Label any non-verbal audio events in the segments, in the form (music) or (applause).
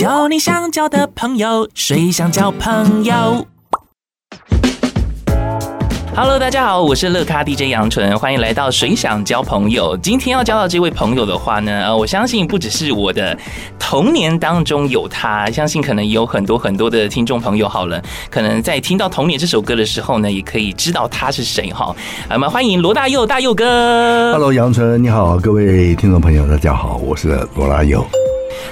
交你想交的朋友，谁想交朋友？Hello，大家好，我是乐咖 DJ 杨纯，欢迎来到谁想交朋友。今天要交到这位朋友的话呢，呃，我相信不只是我的童年当中有他，相信可能有很多很多的听众朋友，好了，可能在听到《童年》这首歌的时候呢，也可以知道他是谁哈。那么欢迎罗大佑，大佑哥。Hello，杨纯，你好，各位听众朋友，大家好，我是罗大佑。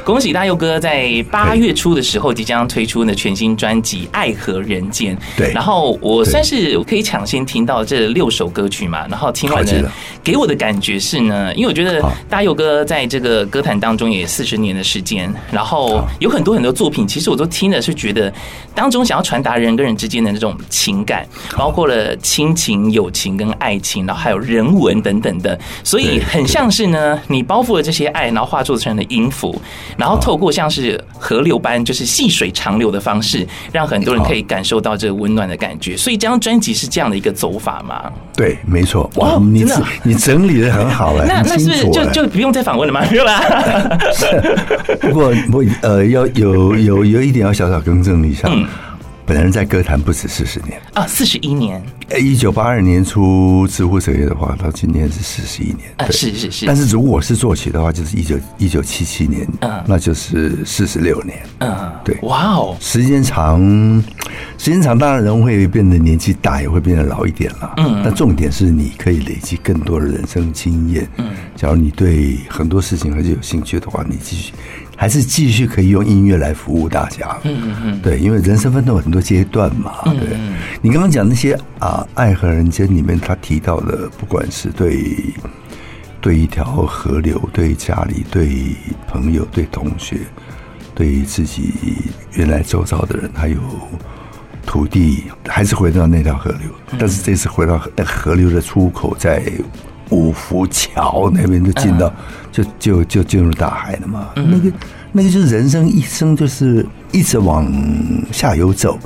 恭喜大佑哥在八月初的时候即将推出呢全新专辑《爱和人间》。对，然后我算是可以抢先听到这六首歌曲嘛，然后听完呢，给我的感觉是呢，因为我觉得大佑哥在这个歌坛当中也四十年的时间，然后有很多很多作品，其实我都听的是觉得当中想要传达人跟人之间的那种情感，包括了亲情、友情跟爱情，然后还有人文等等的，所以很像是呢，你包覆了这些爱，然后化作成了音符。然后透过像是河流般，就是细水长流的方式，让很多人可以感受到这个温暖的感觉。所以这张专辑是这样的一个走法吗？对，没错。哇，你你整理的很好哎，那那是不是就就不用再访问了吗？没有啦。(laughs) 不过我呃要有有有一点要小小更正一下。嗯本人在歌坛不止四十年啊，四十一年。一九八二年出《知乎首页》的话，到今年是四十一年。啊，是是是。但是如果是作曲的话，就是一九一九七七年，嗯，那就是四十六年。嗯，对。哇哦，时间长，时间长，当然人会变得年纪大，也会变得老一点了。嗯，但重点是你可以累积更多的人生经验。嗯，假如你对很多事情还是有兴趣的话，你继续。还是继续可以用音乐来服务大家，嗯嗯嗯，对，因为人生分都有很多阶段嘛，对。你刚刚讲那些啊，《爱和人间》里面他提到的，不管是对对一条河流、对家里、对朋友、对同学、对自己原来周遭的人，还有土地，还是回到那条河流。但是这次回到河流的出口，在五福桥那边就进到。就就就进入大海了嘛，嗯、那个那个就是人生一生就是一直往下游走，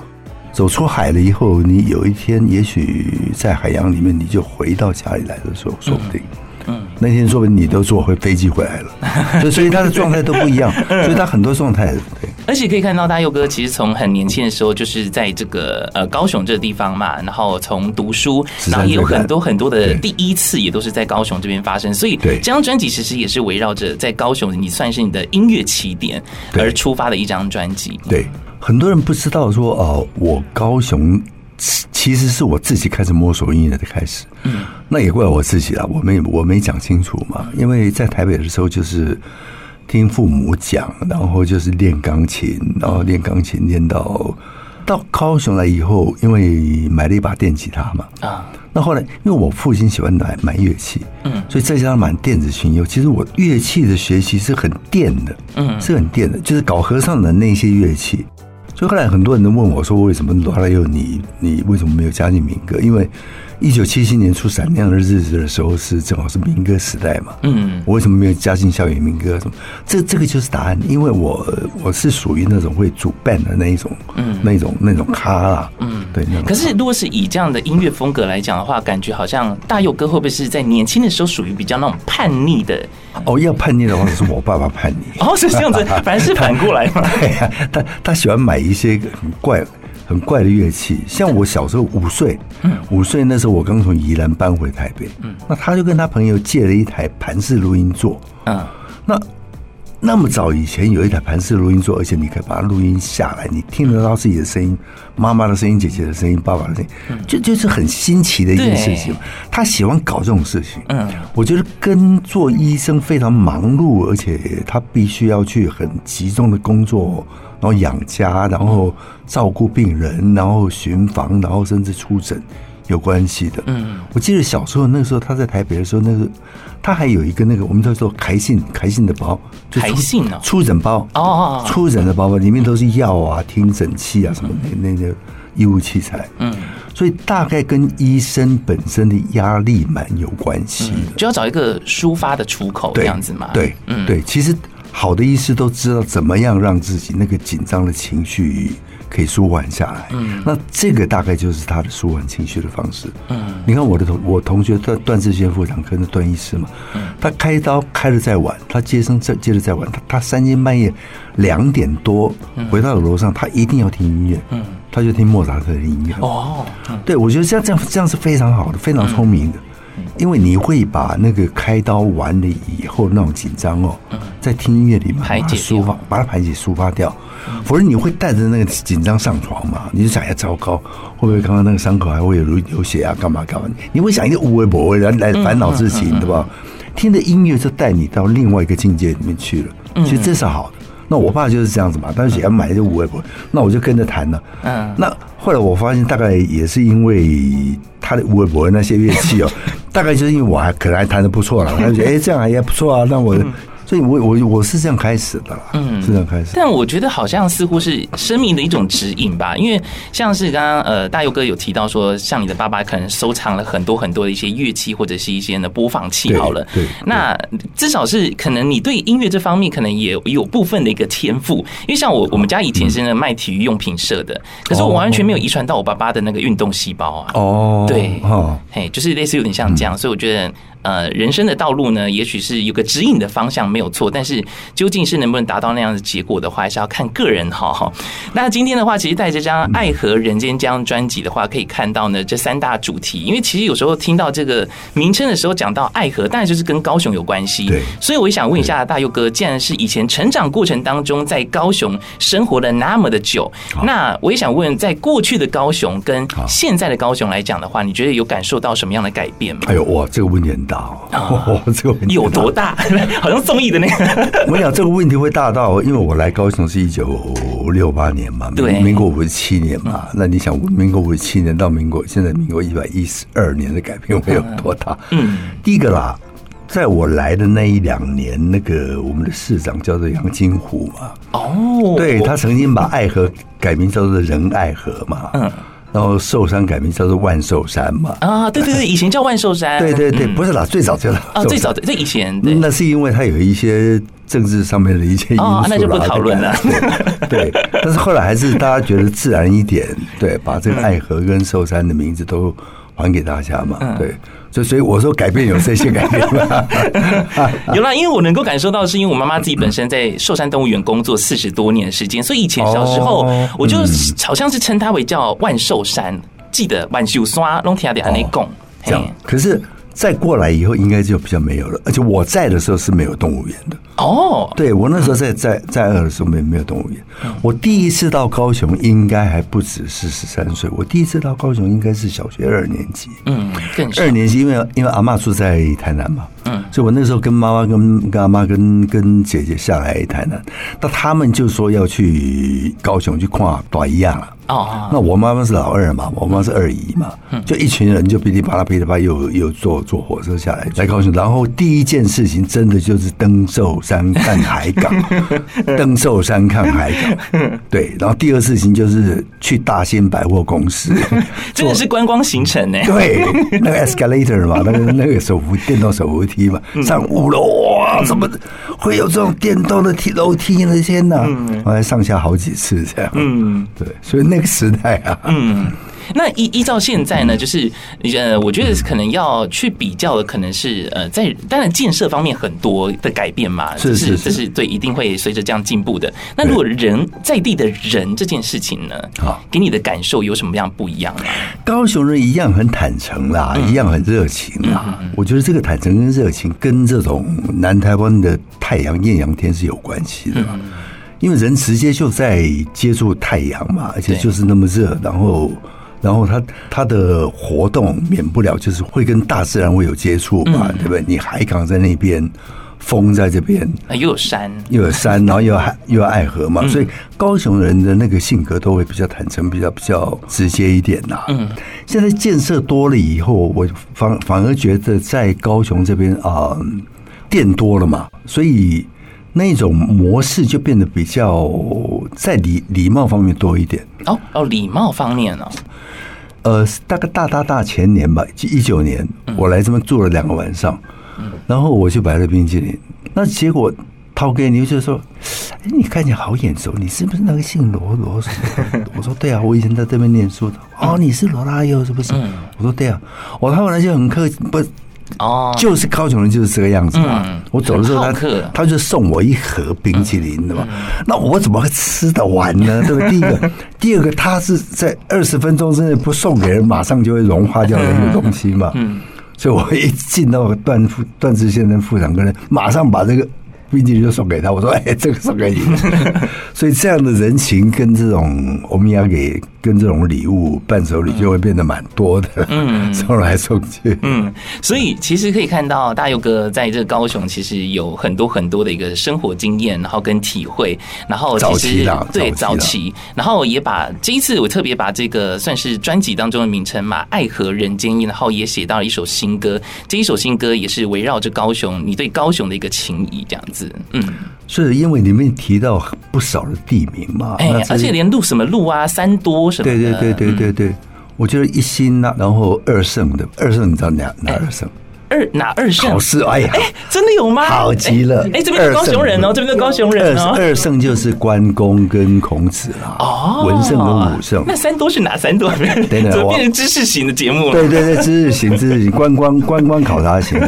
走出海了以后，你有一天也许在海洋里面，你就回到家里来的时候，说不定。嗯，那天说不定你都坐回飞机回来了，所以所以他的状态都不一样，(laughs) 所以他很多状态。对，而且可以看到大佑哥其实从很年轻的时候就是在这个呃高雄这个地方嘛，然后从读书，然后也有很多很多的第一次也都是在高雄这边发生，所以这张专辑其实也是围绕着在高雄，你算是你的音乐起点而出发的一张专辑。对，很多人不知道说哦，我高雄。其实是我自己开始摸索音乐的开始，嗯，那也怪我自己了，我没我没讲清楚嘛，因为在台北的时候就是听父母讲，然后就是练钢琴，然后练钢琴练到到高雄来以后，因为买了一把电吉他嘛，啊，那后来因为我父亲喜欢买买乐器，嗯，所以再加上买电子琴，有其实我乐器的学习是很电的，嗯，是很电的，就是搞和尚的那些乐器。所以后来很多人都问我说：“为什么罗大佑你你为什么没有加进民歌？”因为一九七七年出《闪亮的日子》的时候是正好是民歌时代嘛。嗯，我为什么没有加进校园民歌？什么？这这个就是答案。因为我我是属于那种会组 band 的那一种，嗯，那种那种咖啦。嗯，对。那种。可是如果是以这样的音乐风格来讲的话，感觉好像大佑哥会不会是在年轻的时候属于比较那种叛逆的？哦，要叛逆的话，是我爸爸叛逆。(laughs) 哦，是这样子，反正是反过来嘛。(laughs) 对呀，他他喜欢买一些很怪、很怪的乐器。像我小时候五岁，嗯，五岁那时候我刚从宜兰搬回台北，嗯，那他就跟他朋友借了一台盘式录音座，啊，那。那么早以前有一台盘式录音座，而且你可以把它录音下来，你听得到自己的声音，妈妈的声音、姐姐的声音、爸爸的声音，就就是很新奇的一件事情。他喜欢搞这种事情。嗯，我觉得跟做医生非常忙碌，而且他必须要去很集中的工作，然后养家，然后照顾病人，然后巡房，然后甚至出诊。有关系的，嗯，我记得小时候那个时候他在台北的时候，那个他还有一个那个我们叫做开信开信的包，开信啊，出诊包哦，出诊的包包里面都是药啊、听诊器啊什么那那个医务器材，嗯，所以大概跟医生本身的压力蛮有关系的，就要找一个抒发的出口这样子嘛，对，嗯，对，其实好的医师都知道怎么样让自己那个紧张的情绪。可以舒缓下来。嗯，那这个大概就是他的舒缓情绪的方式。嗯，你看我的同我同学段段志轩副长科的段医师嘛，他开刀开的再晚，他接生再接的再晚，他他三更半夜两点多回到楼上，他一定要听音乐。嗯，他就听莫扎特的音乐。哦，对，我觉得这样这样这样是非常好的，非常聪明的。因为你会把那个开刀完了以后那种紧张哦，在听音乐里面把它抒发，把它排解抒发掉，否则你会带着那个紧张上床嘛，你就想要糟糕，会不会刚刚那个伤口还会有流流血啊？干嘛干嘛？你会想一个无微不微来来烦恼事情，对吧？听着音乐就带你到另外一个境界里面去了，其实这是好的。那我爸就是这样子嘛，当时也要买就无微不微，那我就跟着弹了。嗯，那后来我发现大概也是因为他的无微不微那些乐器哦。(laughs) 大概就是因为我还可能还弹的不错了，他就觉得哎，这样还也不错啊，那我。所以我我我是这样开始的啦，嗯，是这样开始。但我觉得好像似乎是生命的一种指引吧，因为像是刚刚呃大佑哥有提到说，像你的爸爸可能收藏了很多很多的一些乐器或者是一些的播放器，好了，对，那至少是可能你对音乐这方面可能也有部分的一个天赋，因为像我我们家以前是那卖体育用品社的，可是我完全没有遗传到我爸爸的那个运动细胞啊，哦，对，哦，嘿，就是类似有点像这样，所以我觉得。呃，人生的道路呢，也许是有个指引的方向没有错，但是究竟是能不能达到那样的结果的话，还是要看个人哈哈。那今天的话，其实带这张《爱河人间》这张专辑的话，可以看到呢这三大主题，因为其实有时候听到这个名称的时候，讲到爱河，当然就是跟高雄有关系。对，所以我也想问一下大佑哥，既然是以前成长过程当中在高雄生活了那么的久，那我也想问，在过去的高雄跟现在的高雄来讲的话，你觉得有感受到什么样的改变吗？哎呦，哇，这个问题很大。哦，(laughs) 这个问题有多大？(laughs) 好像综艺的那个。(laughs) 我想这个问题会大到，因为我来高雄是一九六八年嘛，对，民国五十七年嘛。那你想，民国五十七年到民国现在民国一百一十二年的改变会有多大？嗯，第一个啦，在我来的那一两年，那个我们的市长叫做杨金虎嘛。哦，对，他曾经把爱河改名叫做仁爱河嘛。嗯。然后寿山改名叫做万寿山嘛？啊，对对对，以前叫万寿山。(laughs) 对对对，不是啦，最早叫啊，最早的这以前，那是因为它有一些政治上面的一些因素啦，那就不讨论了。对，但是后来还是大家觉得自然一点，对，把这个爱河跟寿山的名字都还给大家嘛，对。所以，所以我说改变有这些改变吗？(laughs) 有啦，因为我能够感受到，是因为我妈妈自己本身在寿山动物园工作四十多年的时间，所以以前小时候我就好像是称它为叫万寿山，记得万寿山龙天的安内贡这样。可是再过来以后，应该就比较没有了。而且我在的时候是没有动物园的。哦，对，我那时候在在在二的时候没没有动物园。我第一次到高雄应该还不止是十三岁，我第一次到高雄应该是小学二年级。嗯，二年级，因为因为阿嬷住在台南嘛。嗯，所以我那时候跟妈妈、跟跟阿妈、跟跟姐姐下来台南，那他们就说要去高雄去看大姨啊。哦，那我妈妈是老二嘛，我妈是二姨嘛，就一群人就噼里啪啦噼里啪啦又又坐坐火车下来来高雄，然后第一件事情真的就是登寿山看海港，(laughs) 登寿山看海港，(laughs) 对，然后第二事情就是去大兴百货公司，(laughs) 真的是观光行程呢。对，那个 escalator 嘛，那个那个手扶电动手扶梯嘛，上五楼哇，怎么会有这种电动的梯楼梯呢？天哪，我还上下好几次这样，嗯，对，所以。那个时代啊，嗯，那依依照现在呢，就是呃，我觉得可能要去比较的，可能是呃，在当然建设方面很多的改变嘛，是是是，是对，一定会随着这样进步的。那如果人在地的人这件事情呢，好，给你的感受有什么样不一样啊？高雄人一样很坦诚啦，一样很热情啦。我觉得这个坦诚跟热情跟这种南台湾的太阳艳阳天是有关系的。因为人直接就在接触太阳嘛，而且就是那么热，然后，然后他他的活动免不了就是会跟大自然会有接触嘛，对不对？你海港在那边，风在这边，又有山，又有山，(laughs) 然后又有海，又有爱河嘛，所以高雄人的那个性格都会比较坦诚，比较比较直接一点呐。嗯，现在建设多了以后，我反反而觉得在高雄这边啊，店多了嘛，所以。那种模式就变得比较在礼礼貌方面多一点哦哦，礼貌方面哦，呃，大概大大大前年吧，一九年，我来这边住了两个晚上，然后我去买了冰淇淋，那结果涛哥，你就说，哎，你看起来好眼熟，你是不是那个姓罗罗？(laughs) 我说对啊，我以前在这边念书的。哦，你是罗大佑是不是？我说对啊。我他本来就很客气，不哦，就是高雄人就是这个样子嘛。我走的时候，他他就送我一盒冰淇淋的嘛。那我怎么会吃得完呢？(laughs) 对不对？第一个，第二个，他是在二十分钟之内不送给人，马上就会融化掉的一个东西嘛。所以我一进到段副段志先生副长跟人，马上把这个。冰淇淋就送给他，我说：“哎，(laughs) 这个送给你。”所以这样的人情跟这种我们要给跟这种礼物伴手礼就会变得蛮多的，嗯，(laughs) 送来送去，嗯，所以其实可以看到大佑哥在这个高雄其实有很多很多的一个生活经验，然后跟体会，然后其实早期的对早期，然后也把这一次我特别把这个算是专辑当中的名称嘛，《爱和人间》，然后也写到了一首新歌，这一首新歌也是围绕着高雄，你对高雄的一个情谊这样子。嗯，是因为里面提到不少的地名嘛，哎，而且连路什么路啊，三多什么的，对对对对对对，嗯、我觉得一心呐、啊，然后二圣的二圣，你知道哪哪二圣？二哪二圣？考试哎呀，哎，真的有吗？好极了！哎，这边是高雄人哦，这边是高雄人哦。二圣就是关公跟孔子啦，哦，文圣跟武圣。那三多是哪三多？等等，怎么变成知识型的节目了？对对对，知识型、知识型、观光观光考察型。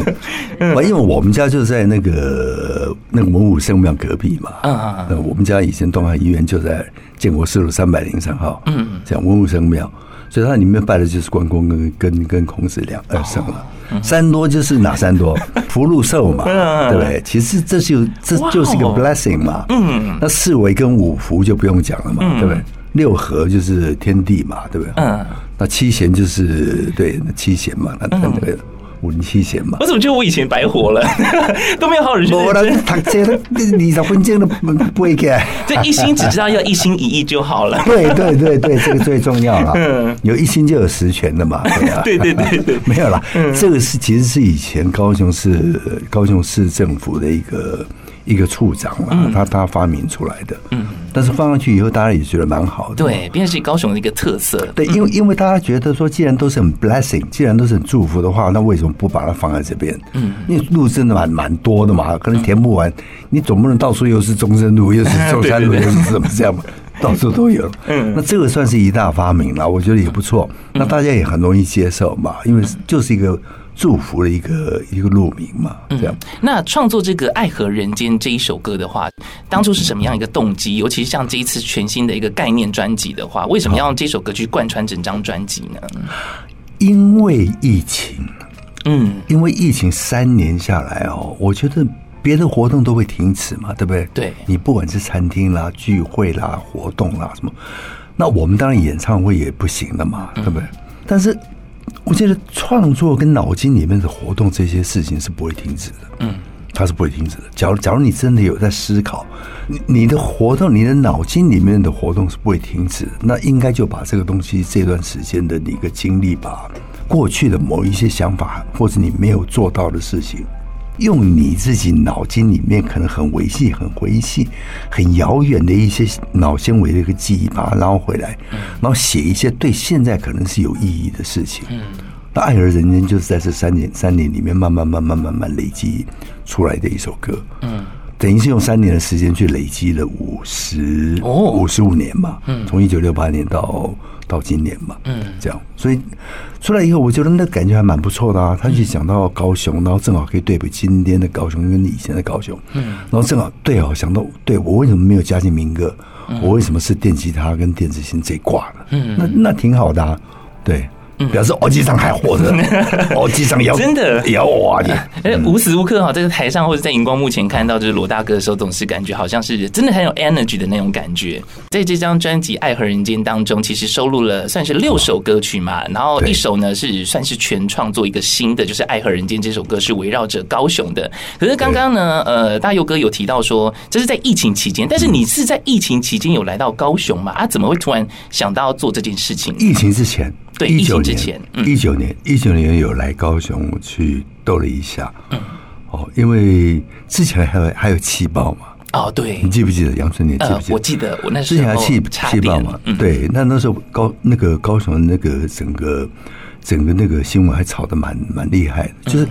因为我们家就在那个那个文武圣庙隔壁嘛。嗯嗯。我们家以前东海医院就在建国四路三百零三号。嗯嗯。讲文武圣庙，所以它里面拜的就是关公跟跟跟孔子两二圣了。三多就是哪三多？(laughs) 福禄寿嘛，对不对？其实这就这就是一个 blessing 嘛。嗯，那四维跟五福就不用讲了嘛，对不对？六合就是天地嘛，对不对？嗯，那七贤就是对，那七贤嘛，那那个。文气贤嘛？我怎么觉得我以前白活了，(laughs) 都没有好好认真。我读这个二十分钟都不会改。这一心只知道要一心一意就好了。对对对对，这个最重要了。嗯，有一心就有实权的嘛。对啊，对对对对，没有啦。这个是其实是以前高雄市高雄市政府的一个。一个处长嘛，他他发明出来的，嗯，但是放上去以后，大家也觉得蛮好的，对，变成是高雄的一个特色，对，因为因为大家觉得说，既然都是很 blessing，既然都是很祝福的话，那为什么不把它放在这边？嗯，因为路真的蛮蛮多的嘛，可能填不完，你总不能到处又是中山路，又是中山路，(laughs) 又是怎么这样嘛？到处都有，(laughs) 嗯，那这个算是一大发明了，我觉得也不错，那大家也很容易接受嘛，因为就是一个。祝福的一个一个路名嘛，这样。嗯、那创作这个《爱河人间》这一首歌的话，当初是什么样一个动机？尤其是像这一次全新的一个概念专辑的话，为什么要用这首歌去贯穿整张专辑呢？因为疫情，嗯，因为疫情三年下来哦，我觉得别的活动都会停止嘛，对不对？对，你不管是餐厅啦、聚会啦、活动啦什么，那我们当然演唱会也不行了嘛，对不对？嗯、但是。我觉得创作跟脑筋里面的活动这些事情是不会停止的，嗯，它是不会停止的。假如假如你真的有在思考，你你的活动，你的脑筋里面的活动是不会停止的，那应该就把这个东西这段时间的一个经历，吧过去的某一些想法或者你没有做到的事情。用你自己脑筋里面可能很维系、很维系、很遥远的一些脑纤维的一个记忆，把它捞回来，然后写一些对现在可能是有意义的事情。嗯，那《爱而人间》就是在这三年、三年里面慢慢、慢慢、慢慢累积出来的一首歌。嗯，等于是用三年的时间去累积了五十哦五十五年嘛。嗯，从一九六八年到。到今年嘛，嗯，这样，所以出来以后，我觉得那感觉还蛮不错的啊。他就讲到高雄，然后正好可以对比今天的高雄跟以前的高雄，嗯，然后正好对哦，想到对我为什么没有加进民歌，我为什么是电吉他跟电子琴这一挂的，嗯，那那挺好的啊，对。表示耳机上还活着，耳 (laughs) 机上要真的要哇你，哎，无时无刻哈，在这台上或者在荧光幕前看到就是罗大哥的时候，总是感觉好像是真的很有 energy 的那种感觉。在这张专辑《爱和人间》当中，其实收录了算是六首歌曲嘛，然后一首呢是算是全创作一个新的，就是《爱和人间》这首歌是围绕着高雄的。可是刚刚呢，呃，大佑哥有提到说这是在疫情期间，但是你是在疫情期间有来到高雄嘛？啊，怎么会突然想到做这件事情？疫情之前。对，一九年，一九年，一九年有来高雄去逗了一下。嗯，哦，因为之前还有还有气爆嘛。哦，对，你记不记得杨春年？记不记得？我记得我那之前还气气爆嘛。对，那那时候高那个高雄那个整个整个那个新闻还炒得蛮蛮厉害的。就是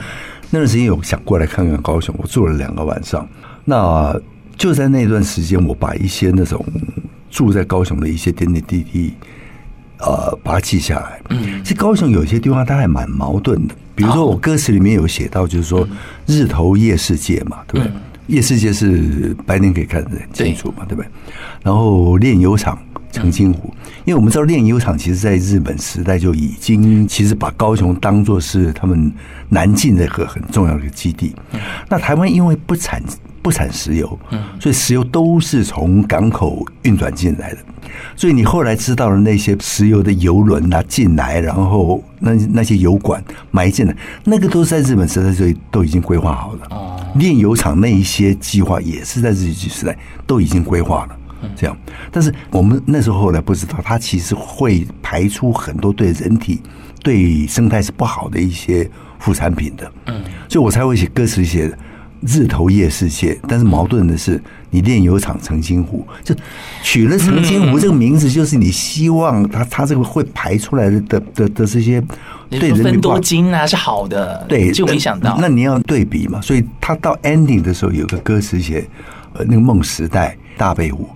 那段时间有想过来看看高雄，我住了两个晚上。那就在那段时间，我把一些那种住在高雄的一些点点滴滴，呃，把它记下来。嗯，其实高雄有些地方它还蛮矛盾的，比如说我歌词里面有写到，就是说日头夜世界嘛，对不对？夜世界是白天可以看得很清楚嘛，对不对？然后炼油厂。澄清湖，因为我们知道炼油厂其实在日本时代就已经其实把高雄当作是他们南进的一个很重要的基地。那台湾因为不产不产石油，所以石油都是从港口运转进来的。所以你后来知道了那些石油的油轮啊进来，然后那那些油管埋进来，那个都是在日本时代就都已经规划好了。炼油厂那一些计划也是在日据时代都已经规划了。这样，但是我们那时候后来不知道，它其实会排出很多对人体、对生态是不好的一些副产品的。嗯，所以我才会写歌词写日头夜世界。但是矛盾的是，你炼油厂澄清湖就取了澄清湖这个名字，就是你希望它它这个会排出来的的的的这些对人民多金啊是好的。对，就没想到。那你要对比嘛？所以他到 ending 的时候有个歌词写呃那个梦时代大北湖。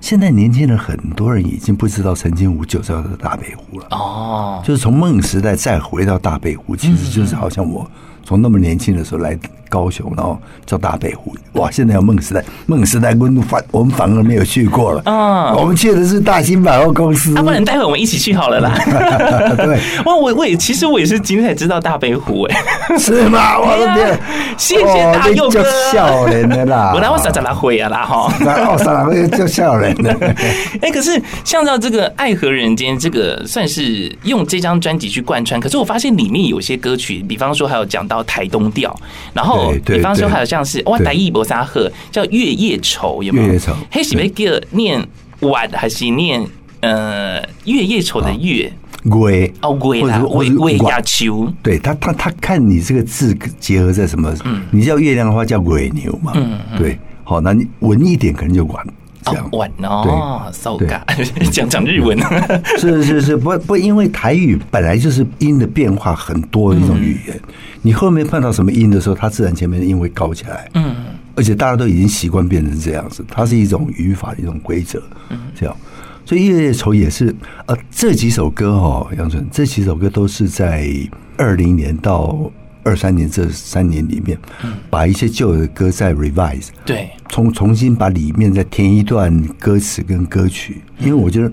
现在年轻人很多人已经不知道澄清湖就叫做大北湖了哦，就是从梦时代再回到大北湖，其实就是好像我从那么年轻的时候来。高雄，然后叫大北湖。哇，现在有梦时代，梦时代温度反我们反而没有去过了。嗯，我们去的是大兴百货公司。啊，不然待会我们一起去好了啦。(laughs) 对，(laughs) 哇，我我也其实我也是今天才知道大北湖，哎，是吗？我的天，谢谢大佑哥。笑人的啦，我来我啥啥来回啊啦哈。叫笑人的。(laughs) 哎，可是像到这个《爱河人间》，这个算是用这张专辑去贯穿。可是我发现里面有些歌曲，比方说还有讲到台东调，然后。比方说，还有像是哇，台一博沙赫叫月夜愁，有没有？月夜愁，黑喜梅哥念晚还是念呃月夜愁的月？鬼哦，鬼啦，鬼鬼亚秋。对他，他他看你这个字结合在什么？嗯，你叫月亮的话叫鬼牛嘛？嗯，对。好，那你文一点可能就晚。晚哦，so (laughs) ga 讲讲日文，(laughs) 是是是，不不，因为台语本来就是音的变化很多的一种语言，你后面碰到什么音的时候，它自然前面的音会高起来。嗯，而且大家都已经习惯变成这样子，它是一种语法的一种规则。嗯，这样，所以《夜夜愁》也是呃，这几首歌哦，杨春，这几首歌都是在二零年到。二三年这三年里面，把一些旧的歌再 revise，对，重重新把里面再填一段歌词跟歌曲，因为我觉得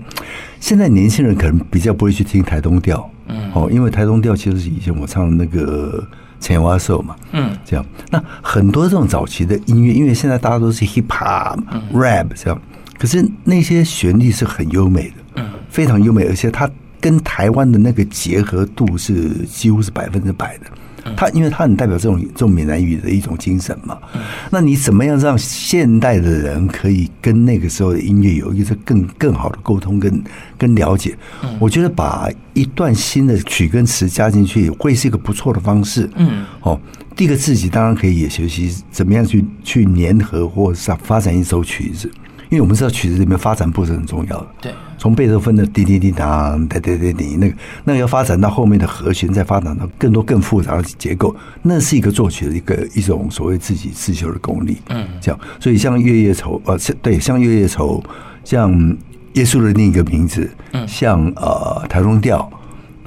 现在年轻人可能比较不会去听台东调，嗯，哦，因为台东调其实是以前我唱的那个陈蛙兽嘛，嗯，这样，那很多这种早期的音乐，因为现在大家都是 hip hop、rap 这样，可是那些旋律是很优美的，嗯，非常优美，而且它跟台湾的那个结合度是几乎是百分之百的。他因为它很代表这种这种闽南语的一种精神嘛，那你怎么样让现代的人可以跟那个时候的音乐有一个更更好的沟通跟跟了解？我觉得把一段新的曲跟词加进去会是一个不错的方式。嗯，哦，第一个自己当然可以也学习怎么样去去粘合或是发展一首曲子。因为我们知道曲子里面发展部是很重要的，对，从贝多芬的滴滴滴答，对对对对，那个那个要发展到后面的和弦，再发展到更多更复杂的结构，那是一个作曲的一个一种所谓自己自修的功力，嗯，这样，所以像月夜愁，呃，对，像月夜愁，像耶稣的另一个名字，嗯，像呃台中调。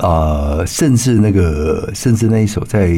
呃，甚至那个，甚至那一首在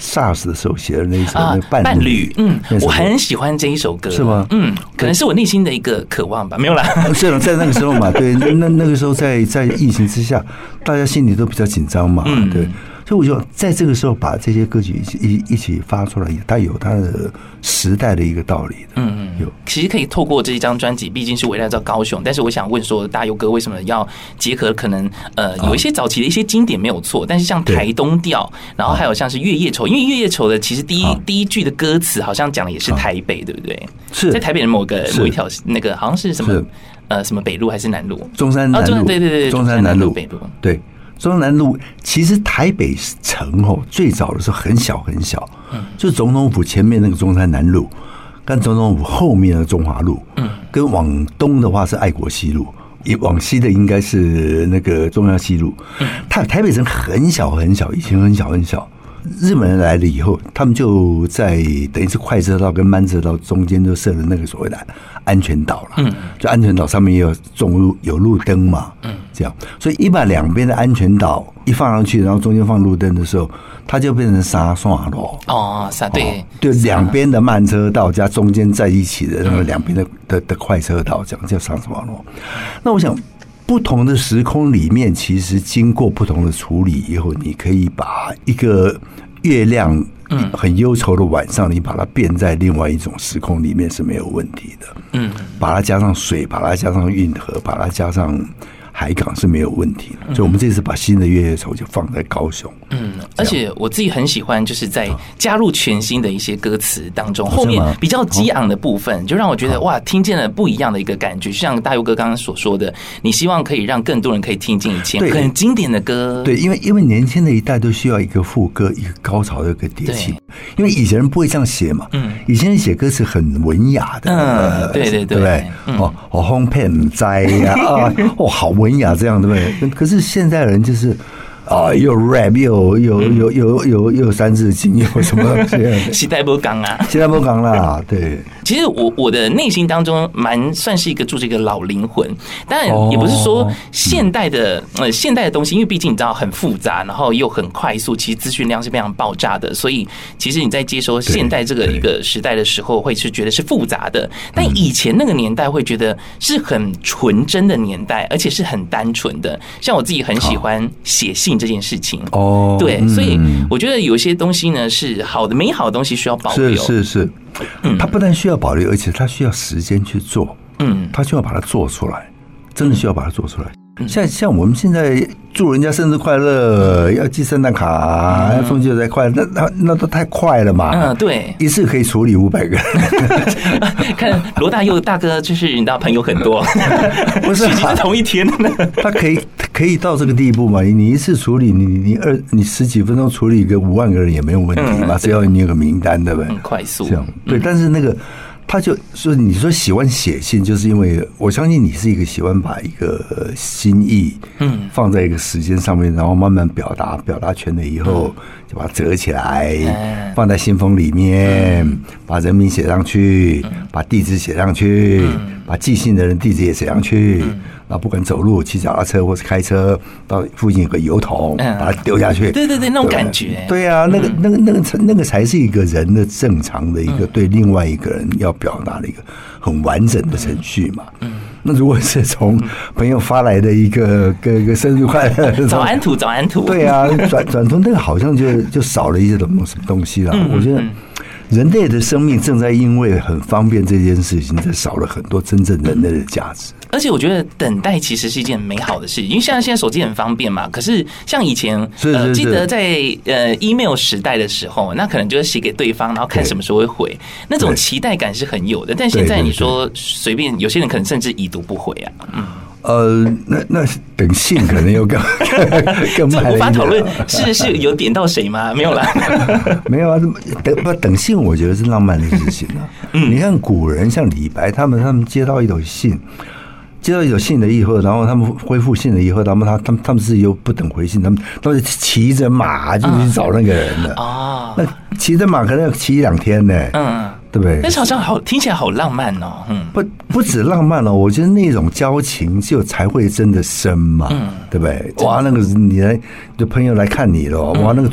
SARS 的时候写的那一首那伴侣，伴侣，嗯，我很喜欢这一首歌，是吗？嗯，可能是我内心的一个渴望吧，没有啦。(laughs) 是了在那个时候嘛，对，那那个时候在在疫情之下，大家心里都比较紧张嘛，对。所以我就在这个时候把这些歌曲一一一起发出来，它有它的时代的一个道理的。嗯嗯，有。其实可以透过这一张专辑，毕竟是围绕着高雄。但是我想问说，大佑哥为什么要结合？可能呃，有一些早期的一些经典没有错，但是像台东调，然后还有像是月夜愁，因为月夜愁的其实第一第一句的歌词好像讲的也是台北，对不对？是在台北的某个某一条那个好像是什么呃什么北路还是南路？中山南路。对对对，中山南路北路对。中山南路其实台北城哦，最早的时候很小很小，嗯，就总统府前面那个中山南路，跟总统府后面的中华路，嗯，跟往东的话是爱国西路，也往西的应该是那个中央西路。嗯，它台北城很小很小，以前很小很小，日本人来了以后，他们就在等于是快车道跟慢车道中间就设了那个所谓的安全岛了。嗯，就安全岛上面也有种路有路灯嘛。嗯，这样，所以一把两边的安全岛一放上去，然后中间放路灯的时候，它就变成沙算了。哦，沙对，对，两边的慢车道加中间在一起的那个两边的的的快车道，这样叫沙算了。那我想。不同的时空里面，其实经过不同的处理以后，你可以把一个月亮嗯很忧愁的晚上，你把它变在另外一种时空里面是没有问题的。嗯，把它加上水，把它加上运河，把它加上。海港是没有问题的，所以我们这次把新的月夜愁就放在高雄。嗯，而且我自己很喜欢，就是在加入全新的一些歌词当中，后面比较激昂的部分，就让我觉得哇，听见了不一样的一个感觉。就像大佑哥刚刚所说的，你希望可以让更多人可以听进以前很经典的歌。对，因为因为年轻的一代都需要一个副歌，一个高潮的一个迭起。因为以前人不会这样写嘛，嗯，以前人写歌词很文雅的，嗯，(laughs) 对对对，对不对？哦，哦，烘焙栽呀，啊，哦，好文。文雅这样对不对？可是现在人就是。啊，又 rap 又又又又又又三字经，又什么东西？(laughs) 时代不讲啊，时代不讲啦。(laughs) 对，其实我我的内心当中蛮算是一个住着一个老灵魂，当然也不是说现代的呃现代的东西，因为毕竟你知道很复杂，然后又很快速，其实资讯量是非常爆炸的，所以其实你在接收现代这个一个时代的时候，会是觉得是复杂的。但以前那个年代会觉得是很纯真的年代，而且是很单纯的。像我自己很喜欢写信。这件事情。哦，对，所以我觉得有些东西呢是好的，美好的东西需要保留，是是是，它不但需要保留，而且它需要时间去做，嗯，它需要把它做出来，真的需要把它做出来。像像我们现在祝人家生日快乐，要寄圣诞卡，要送节日快乐，那那那都太快了嘛。嗯，对，一次可以处理五百个。(laughs) 看罗大佑大哥，就是你的朋友很多，不是同一天呢。他可以可以到这个地步嘛？你一次处理，你你二你十几分钟处理一个五万个人也没有问题嘛？只要你有个名单，对不对？很快速，这样对。但是那个。他就说：“你说喜欢写信，就是因为我相信你是一个喜欢把一个心意，嗯，放在一个时间上面，然后慢慢表达，表达全了以后，就把它折起来，放在信封里面，把人名写上去，把地址写上去，把寄信的人地址也写上去。”那不管走路、骑脚踏车或是开车，到附近有个油桶，把它丢下去。对对对，那种感觉。对啊，那个、那个、那个才、那个才是一个人的正常的一个对另外一个人要表达的一个很完整的程序嘛。嗯。那如果是从朋友发来的一个 (laughs) 个个生日快乐、(laughs) 早安图、早安图。对啊，转转图那个好像就就少了一些什么什么东西了。我觉得。人类的生命正在因为很方便这件事情，在少了很多真正人类的价值。而且我觉得等待其实是一件美好的事，因为像现在手机很方便嘛。可是像以前，呃，记得在呃 email 时代的时候，那可能就是写给对方，然后看什么时候会回，那种期待感是很有的。但现在你说随便，有些人可能甚至已读不回啊。嗯。呃，那那等信可能又更 (laughs) 更慢了。无法讨论是是有点到谁吗？没有啦，(laughs) 没有啊。等不等信，我觉得是浪漫的事情啊。嗯，你看古人像李白他们，他们接到一封信，接到一封信了以后，然后他们恢复信了以后，他们他他们他们自己又不等回信，他们都是骑着马就去找那个人了啊。那骑着马可能要骑一两天呢。嗯。对不对？但是好像好听起来好浪漫哦，嗯，不不止浪漫了，我觉得那种交情就才会真的深嘛，嗯，对不对？哇，那个你来就朋友来看你了，哇，那个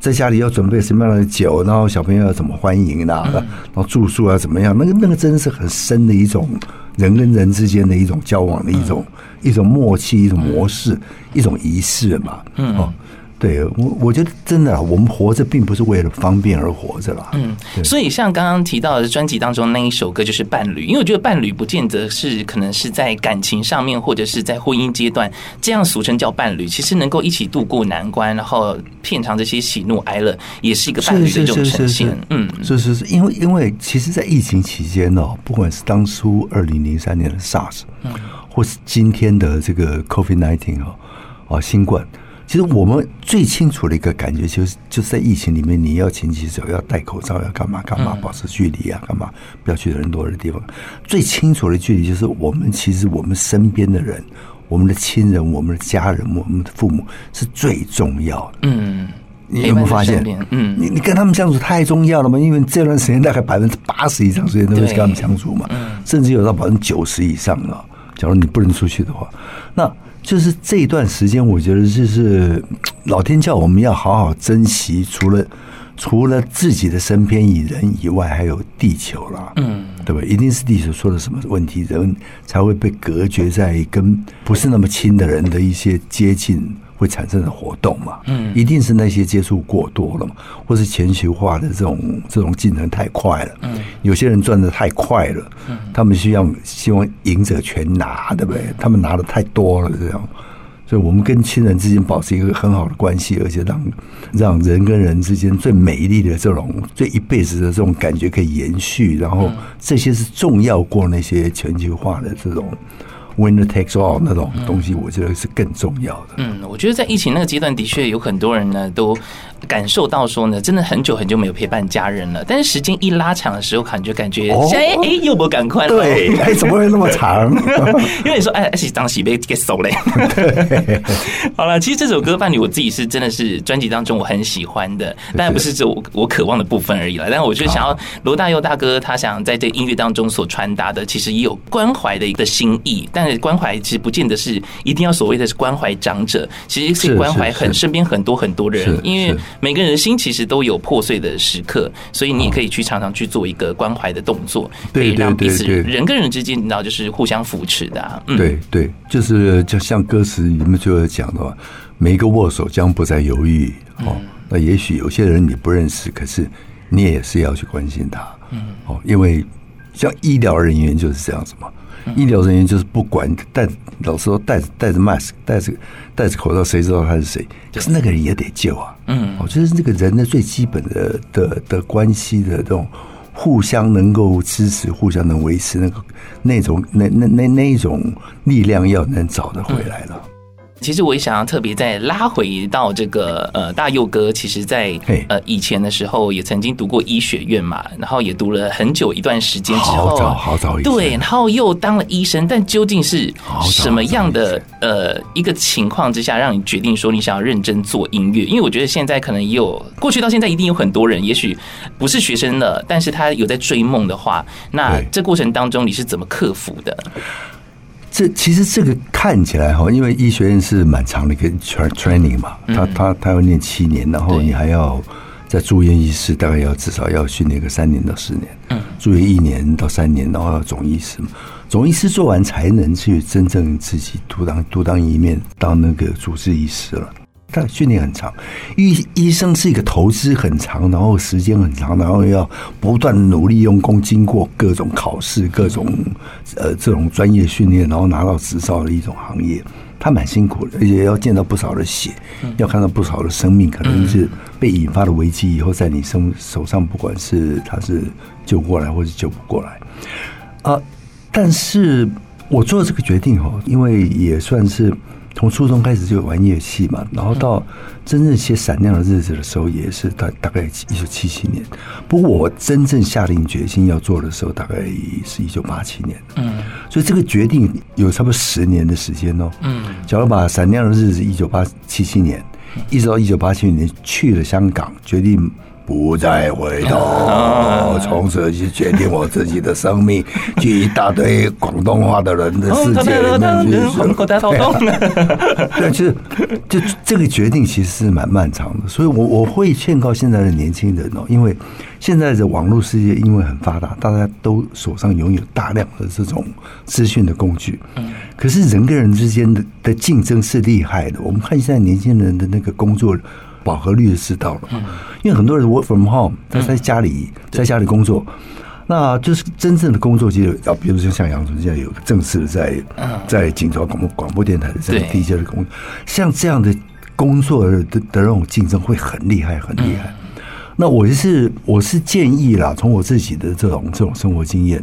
在家里要准备什么样的酒，然后小朋友要怎么欢迎呢？然后住宿啊怎么样？那个那个真的是很深的一种人跟人之间的一种交往的一种一种默契，一种模式，一种仪式嘛，嗯哦。对我，我觉得真的，我们活着并不是为了方便而活着啦。嗯，所以像刚刚提到的专辑当中那一首歌就是伴侣，因为我觉得伴侣不见得是可能是在感情上面或者是在婚姻阶段这样俗称叫伴侣，其实能够一起度过难关，然后遍尝这些喜怒哀乐，也是一个伴侣的一种呈现。嗯，是是是，因为因为其实，在疫情期间呢，不管是当初二零零三年的 SARS，嗯，或是今天的这个 COVID nineteen 哦啊新冠。其实我们最清楚的一个感觉就是，就是在疫情里面，你要勤洗手，要戴口罩，要干嘛干嘛，保持距离啊，干嘛不要去人多的地方。最清楚的距离就是，我们其实我们身边的人，我们的亲人，我们的家人，我们的父母是最重要的。嗯，你有没有发现？嗯，你你跟他们相处太重要了嘛？因为这段时间大概百分之八十以上时间都是跟他们相处嘛，嗯，甚至有到百分之九十以上了。假如你不能出去的话，那就是这一段时间，我觉得就是 (tsk) 老天叫我们要好好珍惜，除了。除了自己的身边以人以外，还有地球啦，嗯，对吧？一定是地球出了什么问题，人才会被隔绝在跟不是那么亲的人的一些接近会产生的活动嘛，嗯，一定是那些接触过多了嘛，或是全球化的这种这种进程太快了，嗯，有些人赚得太快了，嗯，他们需要希望赢者全拿，对不对？他们拿的太多了，这样。所以，我们跟亲人之间保持一个很好的关系，而且让让人跟人之间最美丽的这种、最一辈子的这种感觉可以延续，然后这些是重要过那些全球化的这种。Winner takes all 那种东西，我觉得是更重要的。嗯，我觉得在疫情那个阶段，的确有很多人呢都感受到说呢，真的很久很久没有陪伴家人了。但是时间一拉长的时候，感觉感觉哎哎，又不赶快了。对，哎，怎么会那么长？(laughs) 因为你说哎，而且当时被 get 熟嘞。(laughs) 好了，其实这首歌《伴侣》，我自己是真的是专辑当中我很喜欢的，当然不是只有我我渴望的部分而已了。但是我就想要罗大佑大哥他想在这音乐当中所传达的，其实也有关怀的一个心意，但。关怀其实不见得是一定要所谓的是关怀长者，其实是关怀很身边很多很多的人，因为每个人的心其实都有破碎的时刻，所以你也可以去常常去做一个关怀的动作，可以让彼此人跟人之间，你知道就是互相扶持的。啊。对对，就是就像歌词你们就有讲的话，每一个握手将不再犹豫哦。那也许有些人你不认识，可是你也是要去关心他，嗯哦，因为像医疗人员就是这样子嘛。医疗人员就是不管戴，老师说戴着戴着 mask，戴着戴着口罩，谁知道他是谁？就是那个人也得救啊。嗯，我觉得这个人的最基本的的的关系的这种互相能够支持、互相能维持那个那种那那那那一种力量，要能找得回来了。其实我也想要特别再拉回到这个呃大佑哥，其实在呃以前的时候也曾经读过医学院嘛，然后也读了很久一段时间之后，好早好早，对，然后又当了医生，但究竟是什么样的呃一个情况之下，让你决定说你想要认真做音乐？因为我觉得现在可能也有过去到现在一定有很多人，也许不是学生了，但是他有在追梦的话，那这过程当中你是怎么克服的？这其实这个看起来哈，因为医学院是蛮长的一个 training 嘛，他他他要念七年，然后你还要在住院医师，大概要至少要训练个三年到四年，嗯，住院一年到三年，然后要总医师嘛，总医师做完才能去真正自己独当独当一面当那个主治医师了。但训练很长，医医生是一个投资很长，然后时间很长，然后要不断努力用功，经过各种考试、各种呃这种专业训练，然后拿到执照的一种行业，他蛮辛苦的，而且要见到不少的血，要看到不少的生命，可能是被引发的危机以后，在你身手上，不管是他是救过来或是救不过来。啊，但是我做这个决定哦，因为也算是。从初中开始就玩乐器嘛，然后到真正写《闪亮的日子》的时候，也是大大概一九七七年。不过我真正下定决心要做的时候，大概是一九八七年。嗯，所以这个决定有差不多十年的时间哦。嗯，假如把《闪亮的日子》一九八七七年，一直到一九八七年去了香港，决定。不再回头，(laughs) 从此去决定我自己的生命，(laughs) 去一大堆广东话的人的世界里面去。对，其实就 (laughs) 这个决定其实是蛮漫长的，所以我我会劝告现在的年轻人哦，因为现在的网络世界因为很发达，大家都手上拥有大量的这种资讯的工具。可是人跟人之间的的竞争是厉害的。我们看现在年轻人的那个工作。饱和率就知道了，因为很多人 work from home，他在家里在家里工作，那就是真正的工作，就要比如说像杨总现在有个正式的在在警察广播广播电台的这个 DJ 的工作，像这样的工作的的那种竞争会很厉害，很厉害。那我就是我是建议啦，从我自己的这种这种生活经验，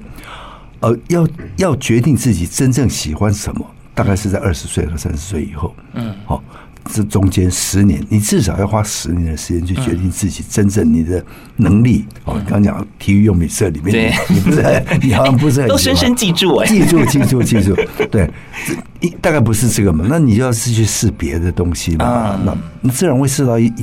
呃，要要决定自己真正喜欢什么，大概是在二十岁和三十岁以后，嗯，好。这中间十年，你至少要花十年的时间去决定自己真正你的能力。哦，刚刚讲体育用品社里面，你不是，你好像不是很 (laughs) 都深深记住哎，记住，记住，记住。对，一大概不是这个嘛？那你就要是去试别的东西嘛？那你自然会试到一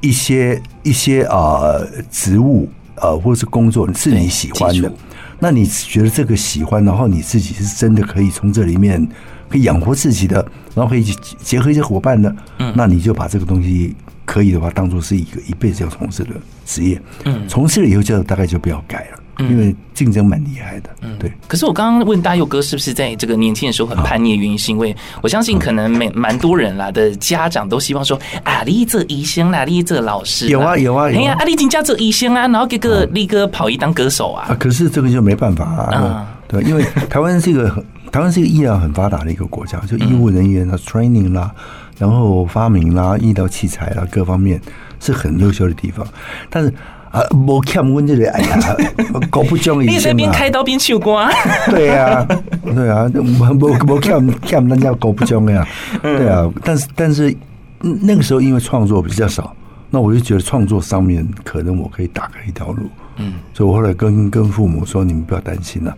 一些一些呃职务呃或者是工作是你喜欢的，那你觉得这个喜欢，然后你自己是真的可以从这里面可以养活自己的，然后可以结合一些伙伴的，嗯，那你就把这个东西可以的话当做是一个一辈子要从事的职业，嗯，从事了以后就大概就不要改了。因为竞争蛮厉害的，嗯，对。可是我刚刚问大佑哥是不是在这个年轻的时候很叛逆的原因，是因为我相信可能蛮蛮多人啦的家长都希望说啊，你这医生啦，你这老师，有啊有啊，哎呀，啊，你进家做医生啊，然后给个力哥跑一当歌手啊。可是这个就没办法啊，对，因为台湾是一个很台湾是一个医疗很发达的一个国家，就医务人员的 training 啦，然后发明啦，医疗器材啦，各方面是很优秀的地方，但是。啊，无欠阮这个，哎呀，(laughs) 搞不中医生嘛。你边开刀边唱歌。(laughs) 对啊，对啊，无无欠 (laughs) 欠人家搞不中呀。对啊，但是但是那个时候因为创作比较少，那我就觉得创作上面可能我可以打开一条路。嗯，所以我后来跟跟父母说：“你们不要担心了，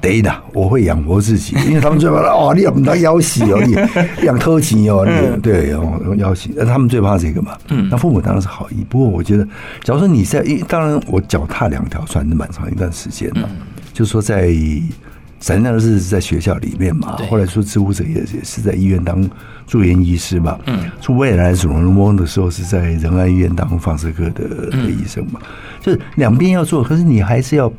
得的，我会养活自己。”因为他们最怕 (laughs) 哦，你养不到腰死哦，你养偷情哦，你对哦要死，他们最怕这个嘛。嗯，那父母当然是好意，不过我觉得，假如说你在，当然我脚踏两条船是蛮长一段时间嘛，就是说在。闪亮的日子在学校里面嘛，后来说支护者也也是在医院当住院医师嘛。嗯，出未来主人翁的时候是在仁爱医院当放射科的的医生嘛。就是两边要做，可是你还是要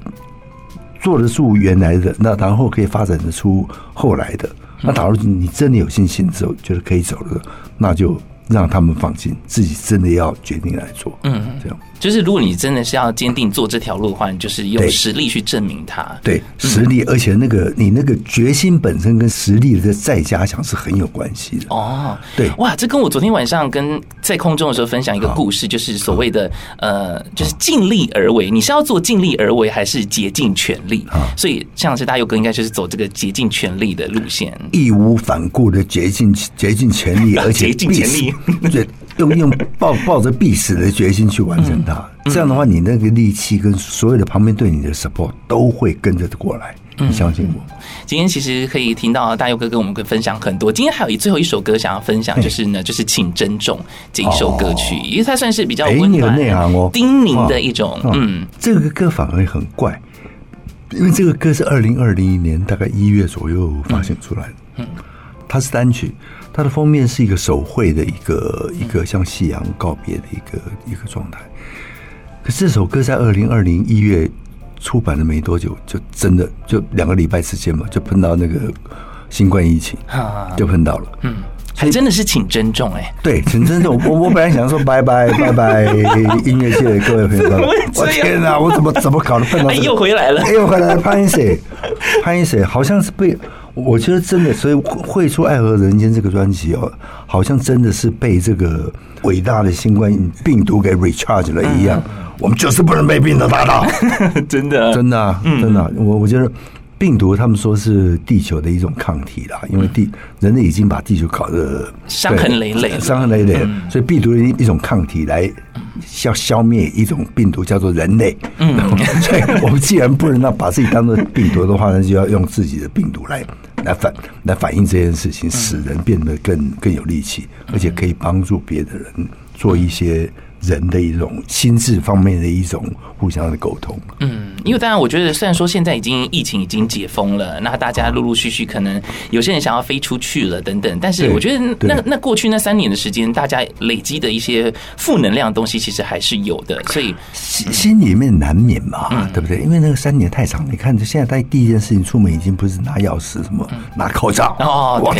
做得住原来的，那然后可以发展得出后来的。那假如你真的有信心之后，觉得可以走了，那就。让他们放心，自己真的要决定来做。嗯，这样就是，如果你真的是要坚定做这条路的话，你就是用实力去证明它。对，实力，而且那个你那个决心本身跟实力的再加强是很有关系的。哦，对，哇，这跟我昨天晚上跟在空中的时候分享一个故事，就是所谓的呃，就是尽力而为。你是要做尽力而为，还是竭尽全力？啊，所以像是大佑哥应该就是走这个竭尽全力的路线，义无反顾的竭尽竭尽全力，(laughs) 而且竭尽全力。对，用用抱抱着必死的决心去完成它，这样的话，你那个力气跟所有的旁边对你的 support 都会跟着过来。你相信我。今天其实可以听到大佑哥跟我们分享很多。今天还有一最后一首歌想要分享，就是呢，就是请珍重这一首歌曲，因为它算是比较温暖、内涵哦、叮咛的一种。嗯，这个歌反而很怪，因为这个歌是二零二零年大概一月左右发行出来的。嗯，它是单曲。它的封面是一个手绘的一个一个向夕阳告别的一个一个状态，可是这首歌在二零二零一月出版了没多久，就真的就两个礼拜时间嘛，就碰到那个新冠疫情，就碰到了。嗯，还真的是请珍重哎。对，请珍重。我我本来想说拜拜 (laughs) 拜拜音乐界的各位朋友，我天哪，我怎么怎么搞的碰到又回来了，又回来了，潘一谁？潘一谁？好像是被。我觉得真的，所以会出《爱和人间》这个专辑哦，好像真的是被这个伟大的新冠病毒给 recharge 了一样。我们就是不能被病毒打倒，(laughs) 真的，真的，真的。我我觉得病毒他们说是地球的一种抗体啦，因为地人类已经把地球搞得伤痕累累，伤痕累累，所以病毒的一一种抗体来消消灭一种病毒叫做人类。嗯，(laughs) 所以我们既然不能让把自己当做病毒的话，那就要用自己的病毒来。来反来反映这件事情，使人变得更更有力气，而且可以帮助别的人做一些。人的一种心智方面的一种互相的沟通。嗯，因为当然，我觉得虽然说现在已经疫情已经解封了，那大家陆陆续续可能有些人想要飞出去了等等，但是我觉得那那过去那三年的时间，大家累积的一些负能量的东西，其实还是有的，所以心心里面难免嘛，嗯、对不对？因为那个三年太长，你看，现在在第一件事情出门已经不是拿钥匙，什么拿口罩哦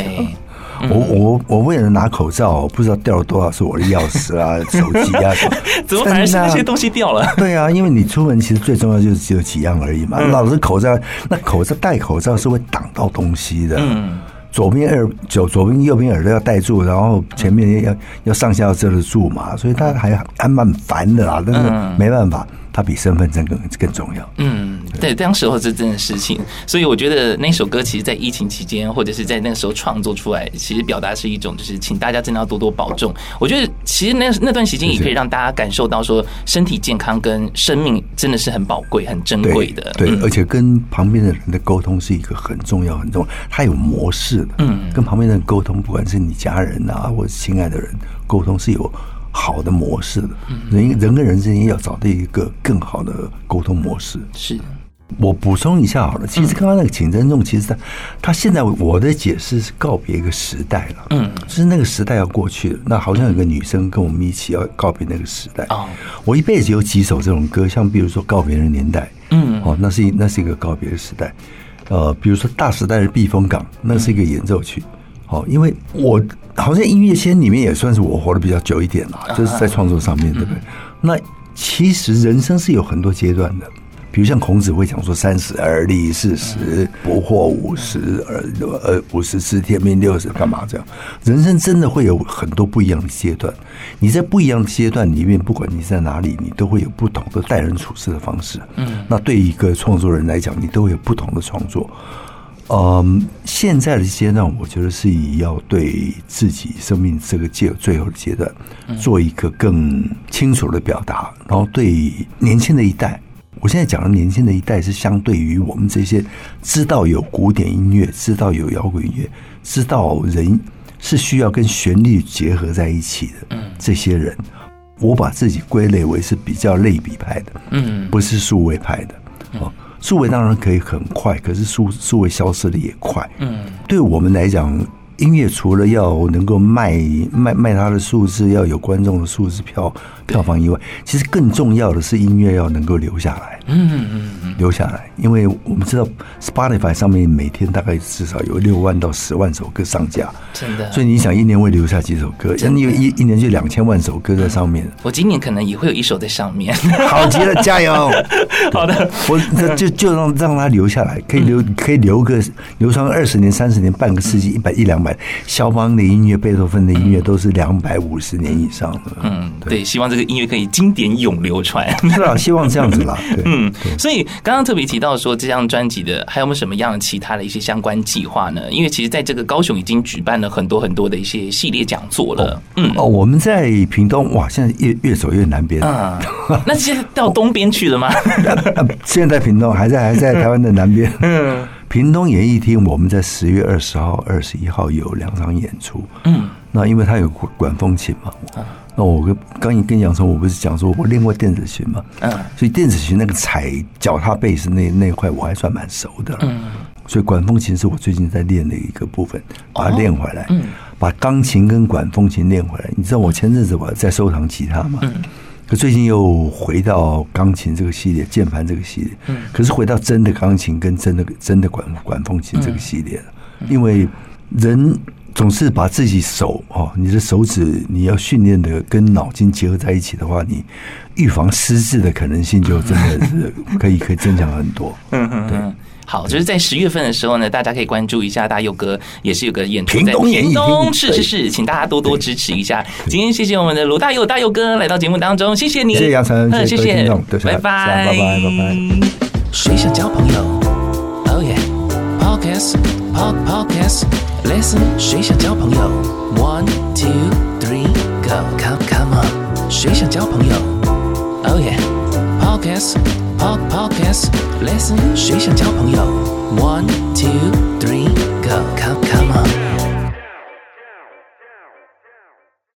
我我我为了拿口罩，不知道掉了多少是我的钥匙啊、(laughs) 手机啊，(laughs) 怎么反而是那些东西掉了？对啊，因为你出门其实最重要就是只有几样而已嘛。老是口罩，那口罩戴口罩是会挡到东西的。嗯，左边耳左左边右边耳朵要戴住，然后前面要要上下要遮得住嘛，所以他还还蛮烦的啦。但是没办法。它比身份证更更重要。嗯，对，当时候是真的事情，所以我觉得那首歌其实，在疫情期间或者是在那个时候创作出来，其实表达是一种，就是请大家真的要多多保重。我觉得其实那那段时间也可以让大家感受到，说身体健康跟生命真的是很宝贵、很珍贵的。对，而且跟旁边的人的沟通是一个很重要、很重要。它有模式的，嗯，跟旁边的人沟通，不管是你家人啊，或者亲爱的人沟通，是有。好的模式的。人人跟人之间要找到一个更好的沟通模式。是。我补充一下好了，其实刚刚那个请珍重，其实他他现在我的解释是告别一个时代了，嗯，就是那个时代要过去了。那好像有个女生跟我们一起要告别那个时代。哦，我一辈子有几首这种歌，像比如说《告别的年代》，嗯，哦，那是一那是一个告别的时代。呃，比如说《大时代的避风港》，那是一个演奏曲。哦，因为我好像音乐圈里面也算是我活得比较久一点了，就是在创作上面，对不对？那其实人生是有很多阶段的。比如像孔子会讲说，三十而立，四十不惑，五十而呃五十知天命，六十干嘛这样？人生真的会有很多不一样的阶段。你在不一样的阶段里面，不管你在哪里，你都会有不同的待人处事的方式。嗯，那对一个创作人来讲，你都会有不同的创作。嗯，现在的阶段，我觉得是以要对自己生命这个阶最后的阶段，做一个更清楚的表达，然后对年轻的一代。我现在讲的年轻的一代是相对于我们这些知道有古典音乐、知道有摇滚音乐、知道人是需要跟旋律结合在一起的这些人，我把自己归类为是比较类比派的，嗯，不是数位派的。哦，数位当然可以很快，可是数数位消失的也快。嗯，对我们来讲。音乐除了要能够卖卖卖它的数字，要有观众的数字票票房以外，其实更重要的是音乐要能够留下来。嗯嗯嗯，留下来，因为我们知道 Spotify 上面每天大概至少有六万到十万首歌上架，真的。所以你想一年会留下几首歌？真的，因为一一年就两千万首歌在上面。我今年可能也会有一首在上面。好极了，加油！(laughs) 好的，我就就让让它留下来，可以留可以留个流传二十年、三十年、半个世纪、一百一两百。肖邦的音乐、贝多芬的音乐都是两百五十年以上的。嗯，对，希望这个音乐可以经典永流传。(laughs) 是啊，希望这样子啦。嗯，所以刚刚特别提到说，这张专辑的还有没有什么样的其他的一些相关计划呢？因为其实在这个高雄已经举办了很多很多的一些系列讲座了。嗯，哦，我们在屏东哇，现在越越走越南边。啊，那现在到东边去了吗？(laughs) 现在屏东还在还在台湾的南边。(laughs) 嗯。屏东演艺厅，我们在十月二十号、二十一号有两场演出。嗯，那因为他有管管风琴嘛，那我跟刚跟杨聪，我不是讲说我练过电子琴嘛，嗯，所以电子琴那个踩脚踏贝斯那那块我还算蛮熟的。嗯，所以管风琴是我最近在练的一个部分，把它练回来。嗯，把钢琴跟管风琴练回来。你知道我前阵子我在收藏吉他嘛？嗯。可最近又回到钢琴这个系列，键盘这个系列，嗯，可是回到真的钢琴跟真的真的管管风琴这个系列了，因为人总是把自己手哦，你的手指你要训练的跟脑筋结合在一起的话，你预防失智的可能性就真的是可以可以增强很多，(laughs) 嗯嗯，对。好，就是在十月份的时候呢，大家可以关注一下大佑哥，也是有个演出在屏东，是是是，请大家多多支持一下。今天谢谢我们的罗大佑大佑哥来到节目当中，谢谢你，谢谢杨晨，谢谢，拜拜，拜拜，拜拜。谁想交朋友？Oh yeah，Podcast，Pod Podcast，Listen，谁想交朋友？One two three go，Come come on，谁想交朋友？Oh yeah，Podcast。Pod, podcast, listen，谁想交朋友？One, two, three。